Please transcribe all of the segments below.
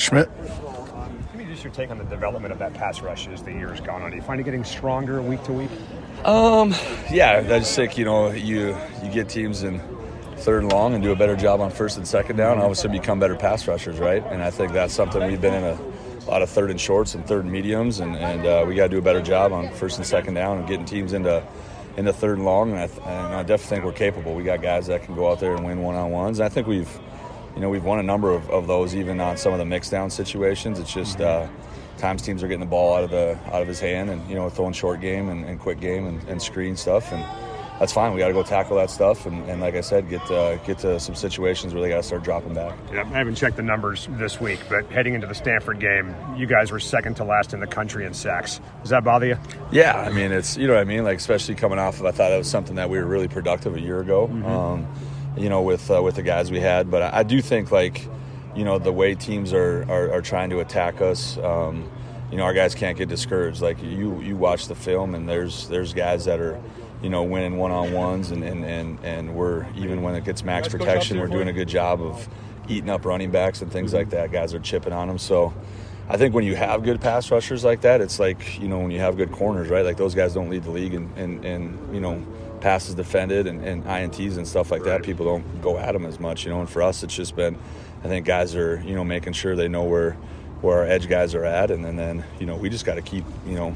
Schmidt. Give me just your take on the development of that pass rush as the year's gone on. Do you find it getting stronger week to week? Um, yeah, I just think you know you you get teams in third and long and do a better job on first and second down. Obviously, become better pass rushers, right? And I think that's something we've been in a, a lot of third and shorts and third and mediums, and, and uh, we got to do a better job on first and second down and getting teams into into third and long. And I, th- and I definitely think we're capable. We got guys that can go out there and win one on ones. And I think we've you know, we've won a number of, of those even on some of the mixed down situations. It's just uh, times teams are getting the ball out of the out of his hand and you know throwing short game and, and quick game and, and, screen stuff and that's fine. We got to go tackle that stuff and, and like I said, get uh, get to some situations where they got to start dropping back. Yeah, I haven't checked the numbers this week, but heading into the Stanford game, you guys were second to last in the country in sacks. Does that bother you? Yeah, I mean it's you know what I mean. Like especially coming off of, I thought that was something that we were really productive a year ago. Mm-hmm. Um, you know, with uh, with the guys we had. But I, do think like, you know, the way teams are are, are trying to attack us. Um, you know, our guys can't get discouraged. Like you, you watch the film, and there's there's guys that are, you know, winning one on ones, and, and, and, and we're even when it gets max protection, we're doing a good job of eating up running backs and things like that. Guys are chipping on them. So, I think when you have good pass rushers like that, it's like you know when you have good corners, right? Like those guys don't lead the league, and and, and you know passes defended and, and ints and stuff like that. People don't go at them as much, you know. And for us, it's just been, I think guys are you know making sure they know where where our edge guys are at, and then, then you know we just got to keep you know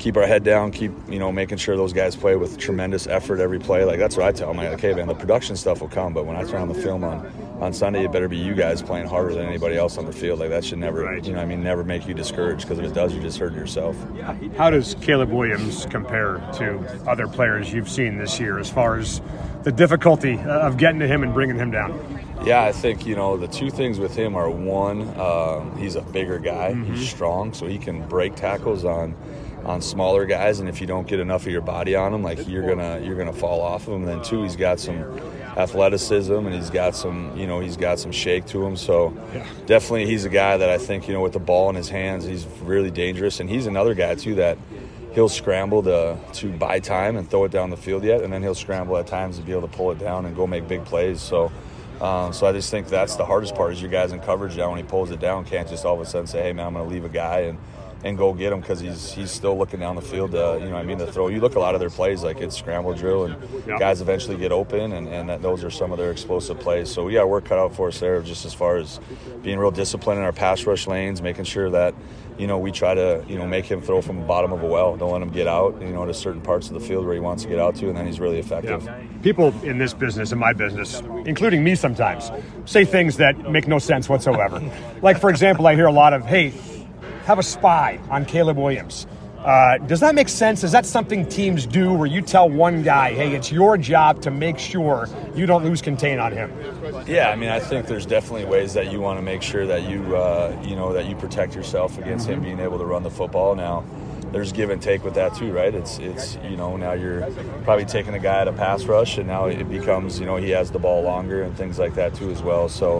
keep our head down, keep you know making sure those guys play with tremendous effort every play. Like that's what I tell them. Like, okay, man, the production stuff will come, but when I turn on the film on on Sunday, it better be you guys playing harder than anybody else on the field. Like that should never, right. you know, I mean, never make you discouraged because if it does, you're just hurting yourself. How does Caleb Williams compare to other players you've seen this year as far as the difficulty of getting to him and bringing him down? Yeah, I think you know the two things with him are one, um, he's a bigger guy, mm-hmm. he's strong, so he can break tackles on on smaller guys, and if you don't get enough of your body on him, like you're gonna you're gonna fall off of. And then two, he's got some athleticism and he's got some you know he's got some shake to him. So definitely he's a guy that I think you know with the ball in his hands, he's really dangerous. And he's another guy too that he'll scramble to to buy time and throw it down the field yet, and then he'll scramble at times to be able to pull it down and go make big plays. So. Um, so I just think that's the hardest part is your guys in coverage down when he pulls it down can't just all of a sudden say, "Hey man, I'm going to leave a guy and and go get him because he's he's still looking down the field. To, you know, I mean, to throw. You look a lot of their plays like it's scramble drill, and guys eventually get open, and, and that, those are some of their explosive plays. So we got work cut out for us there, just as far as being real disciplined in our pass rush lanes, making sure that you know we try to you know make him throw from the bottom of a well. Don't let him get out, you know, to certain parts of the field where he wants to get out to, and then he's really effective. Yeah. People in this business, in my business, including me sometimes, say things that make no sense whatsoever. like for example, I hear a lot of, "Hey." Have a spy on Caleb Williams. Uh, does that make sense? Is that something teams do where you tell one guy, hey, it's your job to make sure you don't lose contain on him? Yeah, I mean, I think there's definitely ways that you want to make sure that you, uh, you know, that you protect yourself against mm-hmm. him being able to run the football. Now, there's give and take with that too, right? It's it's you know now you're probably taking a guy at a pass rush, and now it becomes you know he has the ball longer and things like that too as well. So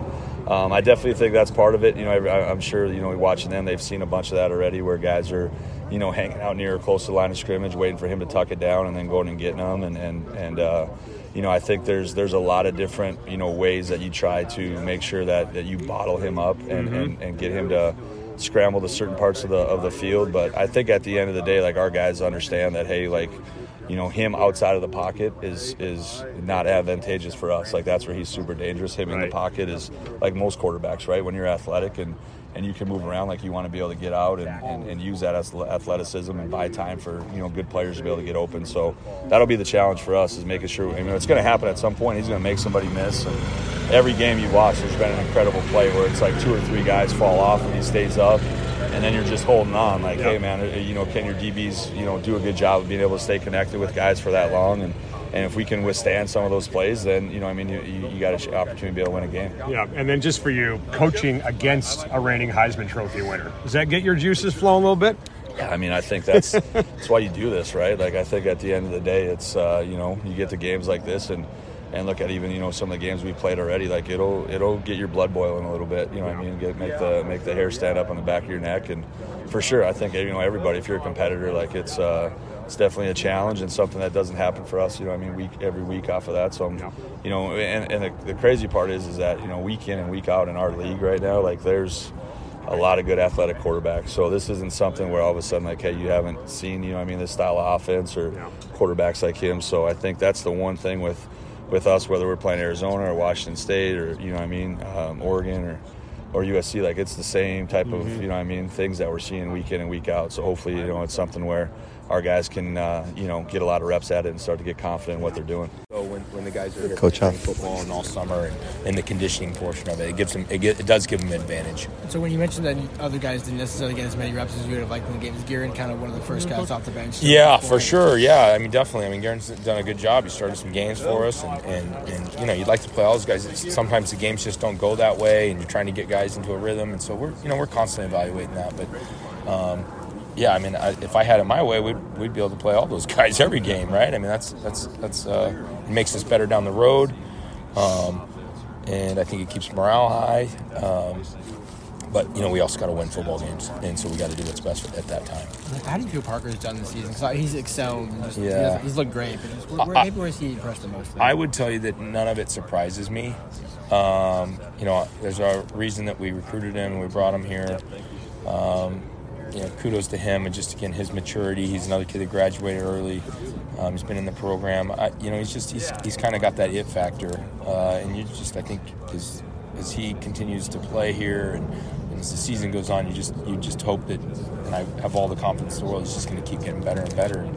um, I definitely think that's part of it. You know, I, am sure you know watching them, they've seen a bunch of that already, where guys are, you know, hanging out near or close to the line of scrimmage, waiting for him to tuck it down, and then going and getting them. And and and uh, you know, I think there's there's a lot of different you know ways that you try to make sure that, that you bottle him up and, mm-hmm. and, and get him to scramble to certain parts of the of the field. But I think at the end of the day, like our guys understand that hey, like you know him outside of the pocket is is not advantageous for us. Like that's where he's super dangerous. Him right. in the pocket is like most quarterbacks, right? When you're athletic and and you can move around like you want to be able to get out and, and, and, use that as athleticism and buy time for you know good players to be able to get open. So that'll be the challenge for us is making sure. I mean, it's going to happen at some point. He's going to make somebody miss. And every game you watch, there's been an incredible play where it's like two or three guys fall off and he stays up and then you're just holding on. Like, hey, man, uh, you know, can your DBs, you know, do a good job of being able to stay connected with guys for that long and and if we can withstand some of those plays, then you know, I mean, you, you got an opportunity to be able to win a game. Yeah, and then just for you, coaching against a reigning Heisman Trophy winner, does that get your juices flowing a little bit? Yeah, I mean, I think that's that's why you do this, right? Like, I think at the end of the day, it's uh, you know, you get to games like this and and look at even you know some of the games we played already. Like it'll it'll get your blood boiling a little bit. You know what I mean? Get make the make the hair stand up on the back of your neck. And for sure, I think you know everybody. If you're a competitor, like it's uh, it's definitely a challenge and something that doesn't happen for us. You know, I mean, week every week off of that. So, I'm, you know, and, and the, the crazy part is is that you know week in and week out in our league right now, like there's a lot of good athletic quarterbacks. So this isn't something where all of a sudden, like, hey, you haven't seen, you know, I mean, this style of offense or quarterbacks like him. So I think that's the one thing with with us, whether we're playing Arizona or Washington State or you know, I mean, um, Oregon or or USC, like it's the same type mm-hmm. of you know, I mean, things that we're seeing week in and week out. So hopefully, you know, it's something where our guys can uh, you know get a lot of reps at it and start to get confident in what they're doing. So when, when the guys are here Coach playing football and all summer and, and, the conditioning portion of it, it gives them it, get, it, does give them an advantage. So when you mentioned that other guys didn't necessarily get as many reps as you would have liked in the game, is Geirean kind of one of the first guys off the bench? Yeah, for sure. Yeah, I mean definitely. I mean Geirean's done a good job. He started some games for us, and, and, and you know you'd like to play all those guys. It's, sometimes the games just don't go that way, and you're trying to get guys into a rhythm, and so we're you know we're constantly evaluating that, but. Um, yeah, I mean, I, if I had it my way, we'd, we'd be able to play all those guys every game, right? I mean, that's that's that's uh, it makes us better down the road, um, and I think it keeps morale high. Um, but you know, we also got to win football games, and so we got to do what's best at that time. How do you feel Parker's done this season? Because he's excelled. And just, yeah, he's, he's looked great. But just, where, where, where he impressed the most? I would tell you that none of it surprises me. Um, you know, there's a reason that we recruited him. We brought him here. Um, you know, kudos to him and just again his maturity. He's another kid that graduated early. Um, he's been in the program. I, you know, he's just he's, he's kind of got that it factor, uh, and you just I think as as he continues to play here and, and, as the season goes on, you just you just hope that, and I have all the confidence in the world. He's just going to keep getting better and better.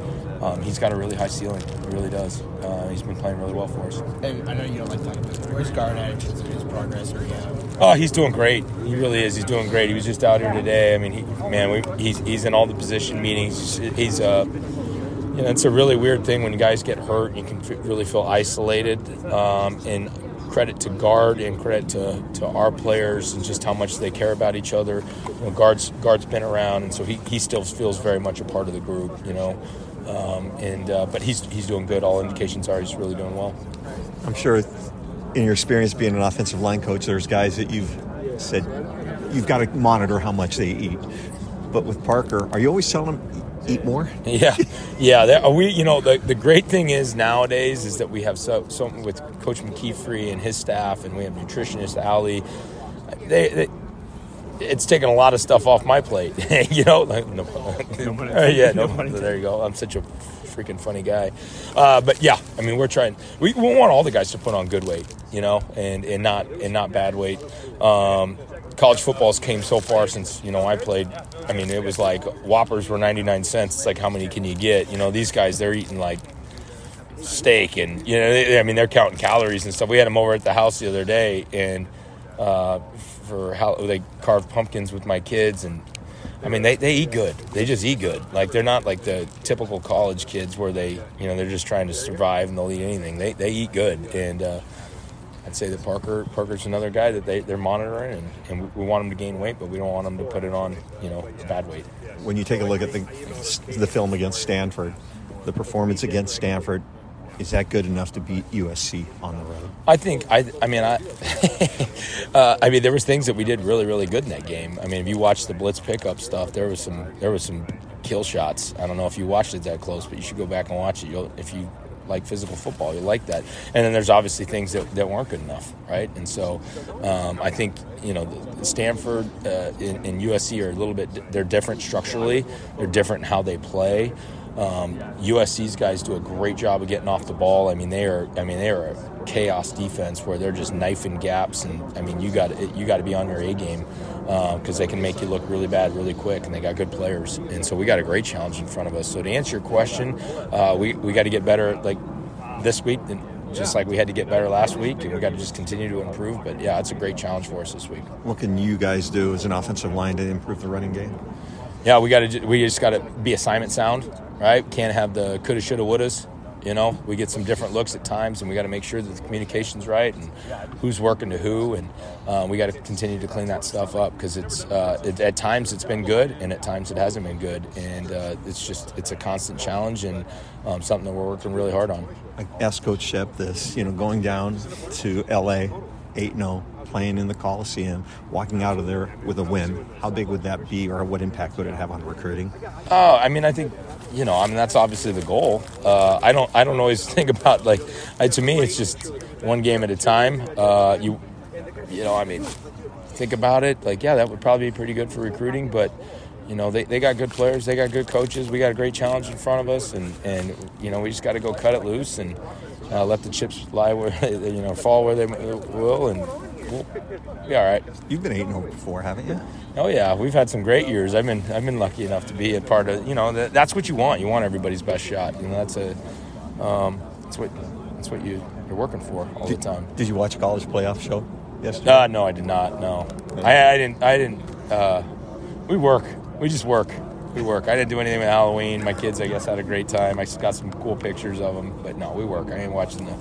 Um, he's got a really high ceiling. He really does. Uh, he's been playing really well for us. And I know you don't like talking about where's Gaard at of his progress or yeah. Oh, he's doing great. He really is. He's doing great. He was just out here today. I mean, he, man, we, he's he's in all the position meetings. He's, he's uh, you know, it's a really weird thing when guys get hurt. And You can f- really feel isolated. Um, and credit to Gaard and credit to, to our players and just how much they care about each other. You know, Gaard's Gaard's been around, and so he, he still feels very much a part of the group. You know, um, and uh, but he's he's doing good. All indications are he's really doing well. I'm sure, in your experience being an offensive line coach, there's guys that you've said you've got to monitor how much they eat. But with Parker, are you always telling him eat more? Yeah, yeah. we, you know, the, the great thing is nowadays is that we have so, so with Coach McKeefrey and his staff, and we have nutritionist Ali. They, they it's taken a lot of stuff off my plate. you know, like, no, uh, yeah, no, there you go. I'm such a freaking funny guy. Uh, but yeah, I mean, we're trying. We, we, want all the guys to put on good weight, you know, and, and not and not bad weight. Um, college football's came so far since you know I played. I mean, it was like Whoppers were 99 cents. It's like how many can you get? You know, these guys they're eating like steak and you know, they, I mean, they're counting calories and stuff. We had them over at the house the other day and. Uh, for how they carve pumpkins with my kids and I mean they, they eat good. They just eat good. Like they're not like the typical college kids where they you know they're just trying to survive and they'll eat anything. They, they eat good and uh, I'd say that Parker Parker's another guy that they, they're monitoring and, and we want him to gain weight but we don't want him to put it on you know bad weight. When you take a look at the the film against Stanford, the performance against Stanford, is that good enough to beat USC on the road? I think I. I mean, I. uh, I mean, there was things that we did really, really good in that game. I mean, if you watch the blitz pickup stuff, there was some. There was some kill shots. I don't know if you watched it that close, but you should go back and watch it. You'll, if you like physical football, you like that. And then there's obviously things that, that weren't good enough, right? And so um, I think you know Stanford uh, and, and USC are a little bit. They're different structurally. They're different in how they play. Um, USC's guys do a great job of getting off the ball. I mean, they are. I mean, they are a chaos defense where they're just knifing gaps, and I mean, you got you got to be on your A game because uh, they can make you look really bad really quick, and they got good players, and so we got a great challenge in front of us. So to answer your question, uh, we we got to get better like this week just like we had to get better last week, and we got to just continue to improve. But yeah, it's a great challenge for us this week. What can you guys do as an offensive line to improve the running game? Yeah, we got to we just got to be assignment sound, right? Can't have the coulda, shoulda, wouldas. You know, we get some different looks at times, and we got to make sure that the communication's right and who's working to who, and uh, we got to continue to clean that stuff up because it's uh, it, at times it's been good, and at times it hasn't been good, and uh, it's just it's a constant challenge and um, something that we're working really hard on. I asked Coach Shep this, you know, going down to LA, eight 0 playing in the Coliseum, walking out of there with a win, how big would that be, or what impact would it have on recruiting? Oh, I mean, I think you know, I mean, that's obviously the goal. Uh, I don't, I don't always think about like, I, to me, it's just one game at a time. Uh, you, you know, I mean, think about it. Like, yeah, that would probably be pretty good for recruiting, but you know, they, they got good players, they got good coaches, we got a great challenge in front of us, and and you know, we just got to go cut it loose and uh, let the chips lie where you know fall where they will, and we'll be all right. You've been eight zero oh before, haven't you? Oh yeah, we've had some great years. I've been I've been lucky enough to be a part of. You know, that, that's what you want. You want everybody's best shot. You know, that's a um, that's what that's what you you're working for all did, the time. Did you watch a college playoff show yesterday? Uh, no, I did not. No, I, I didn't. I didn't. Uh, we work. We just work. We work. I didn't do anything with Halloween. My kids, I guess, had a great time. I got some cool pictures of them. But no, we work. I ain't watching the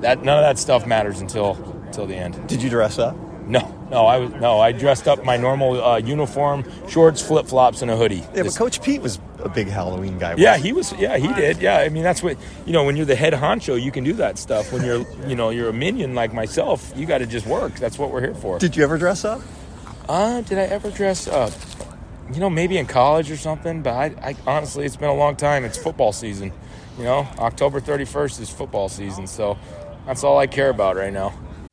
that. None of that stuff matters until until the end. Did you dress up? No, no, I was no. I dressed up my normal uh, uniform, shorts, flip flops, and a hoodie. Yeah, but Coach Pete was a big Halloween guy. Yeah, he was. Yeah, he did. Yeah, I mean that's what you know. When you're the head honcho, you can do that stuff. When you're, you know, you're a minion like myself, you got to just work. That's what we're here for. Did you ever dress up? Uh, did I ever dress up? You know, maybe in college or something. But I, I honestly, it's been a long time. It's football season. You know, October 31st is football season, so that's all I care about right now.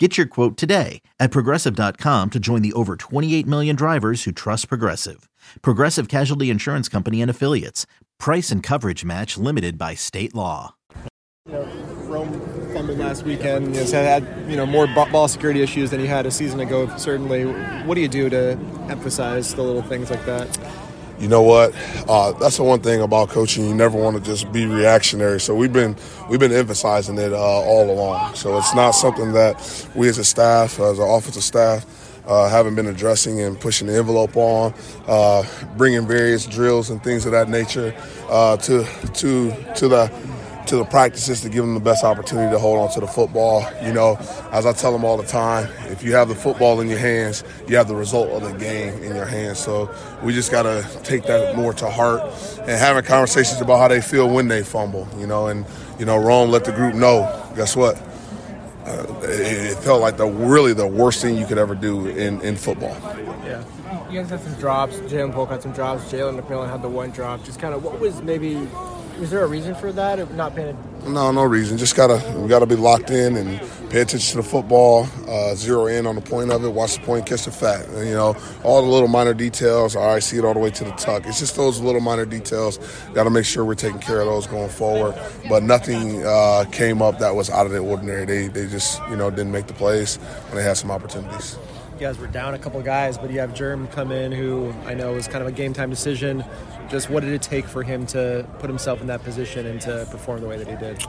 Get your quote today at progressive.com to join the over 28 million drivers who trust Progressive. Progressive Casualty Insurance Company and Affiliates. Price and coverage match limited by state law. You know, Rome fumbled last weekend. You know, had you know more ball security issues than he had a season ago. Certainly, what do you do to emphasize the little things like that? You know what? Uh, that's the one thing about coaching. You never want to just be reactionary. So we've been we've been emphasizing it uh, all along. So it's not something that we as a staff, as an offensive staff, uh, haven't been addressing and pushing the envelope on, uh, bringing various drills and things of that nature uh, to to to the to the practices to give them the best opportunity to hold on to the football. You know, as I tell them all the time, if you have the football in your hands, you have the result of the game in your hands. So we just got to take that more to heart and having conversations about how they feel when they fumble. You know, and you know, Rome let the group know. Guess what? Uh, it, it, felt like the really the worst thing you could ever do in, in football. Yeah. You guys had some drops. Ja'Lynn Polk had some drops. Jalen McMillan had the one drop. Just kind of what was maybe was there a reason for that? Not paying? No, no reason. Just gotta we gotta be locked in and pay attention to the football. Uh, zero in on the point of it. Watch the point, catch the fat. And, you know, all the little minor details. All right, see it all the way to the tuck. It's just those little minor details. Got to make sure we're taking care of those going forward. But nothing uh, came up that was out of the ordinary. They they just you know didn't make the plays when they had some opportunities you guys were down a couple guys, but you have Germ come in, who I know was kind of a game time decision. Just what did it take for him to put himself in that position and to perform the way that he did?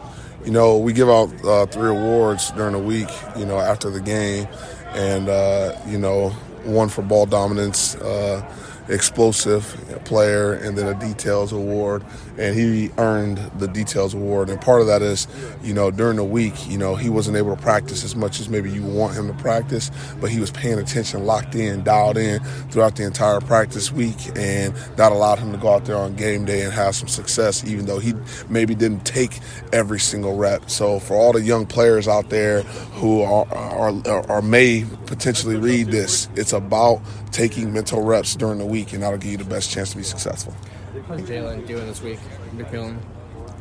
You know, we give out uh, three awards during the week. You know, after the game, and uh, you know, one for ball dominance. Uh, explosive player and then a details award and he earned the details award. And part of that is you know during the week you know he wasn't able to practice as much as maybe you want him to practice but he was paying attention locked in dialed in throughout the entire practice week and that allowed him to go out there on game day and have some success even though he maybe didn't take every single rep. So for all the young players out there who are, are, are may potentially read this it's about taking mental reps during the week, and that'll give you the best chance to be successful. How's Jalen doing this week? feeling?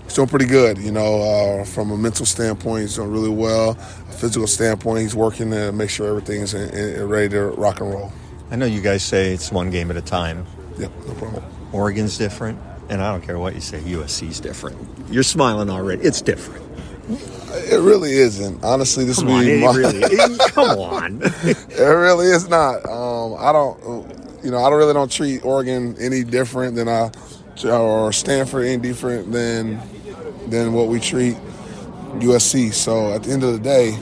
He's doing pretty good. You know, uh, from a mental standpoint, he's doing really well. A physical standpoint, he's working to make sure everything's in, in, ready to rock and roll. I know you guys say it's one game at a time, Yep, no problem. Oregon's different, and I don't care what you say, USC's different. You're smiling already. It's different. It really isn't. Honestly, this Come would be it my, really, it- come on. it really is not. Um, I don't, you know, I don't really don't treat Oregon any different than I, or Stanford any different than than what we treat USC. So at the end of the day,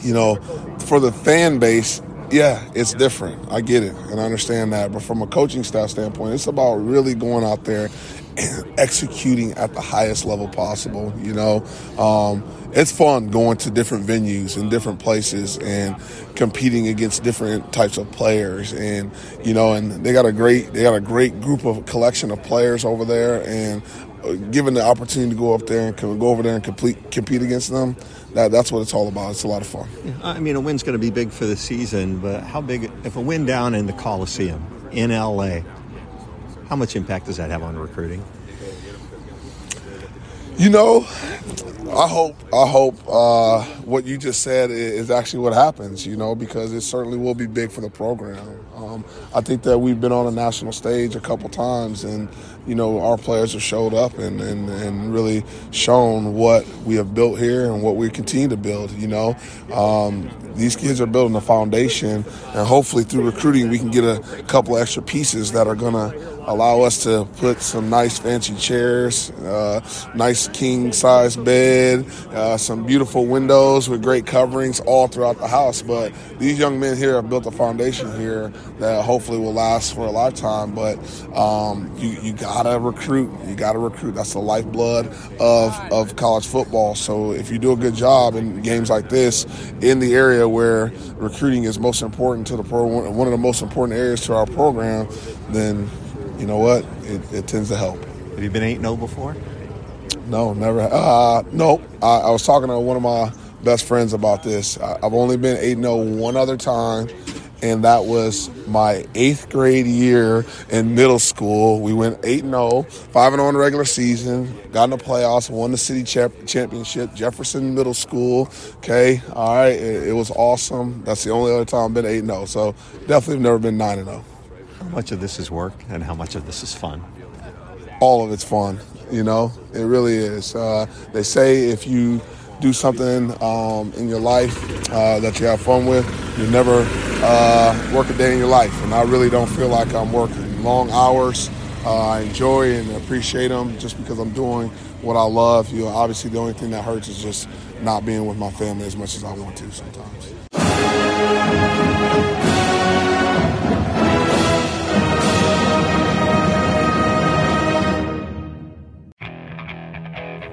you know, for the fan base, yeah, it's different. I get it and I understand that. But from a coaching staff standpoint, it's about really going out there and executing at the highest level possible. You know, um, it's fun going to different venues and different places and competing against different types of players. And you know, and they got a great they got a great group of collection of players over there and. uh, Given the opportunity to go up there and go over there and complete, compete against them, that, that's what it's all about. It's a lot of fun. I mean, a win's going to be big for the season, but how big, if a win down in the Coliseum in LA, how much impact does that have on recruiting? You know, I hope I hope uh, what you just said is actually what happens. You know, because it certainly will be big for the program. Um, I think that we've been on a national stage a couple times, and you know our players have showed up and, and, and really shown what we have built here and what we continue to build. You know, um, these kids are building a foundation, and hopefully through recruiting we can get a couple extra pieces that are going to allow us to put some nice fancy chairs, uh, nice king size bed, uh, some beautiful windows with great coverings all throughout the house. But these young men here have built a foundation here that hopefully will last for a lifetime. But um, you, you gotta recruit. You gotta recruit. That's the lifeblood of, of college football. So if you do a good job in games like this in the area where recruiting is most important to the pro, one of the most important areas to our program, then you know what? It, it tends to help. Have you been 8 0 before? No, never. Uh, nope. I, I was talking to one of my best friends about this. I, I've only been 8 0 one other time, and that was my eighth grade year in middle school. We went 8 0, 5 0 in the regular season, got in the playoffs, won the city champ- championship, Jefferson Middle School. Okay. All right. It, it was awesome. That's the only other time I've been 8 0. So definitely never been 9 0. How much of this is work and how much of this is fun? all of it's fun. You know, it really is. Uh, they say if you do something um, in your life uh, that you have fun with, you never uh, work a day in your life. And I really don't feel like I'm working long hours. Uh, I enjoy and appreciate them just because I'm doing what I love. You know, obviously the only thing that hurts is just not being with my family as much as I want to sometimes.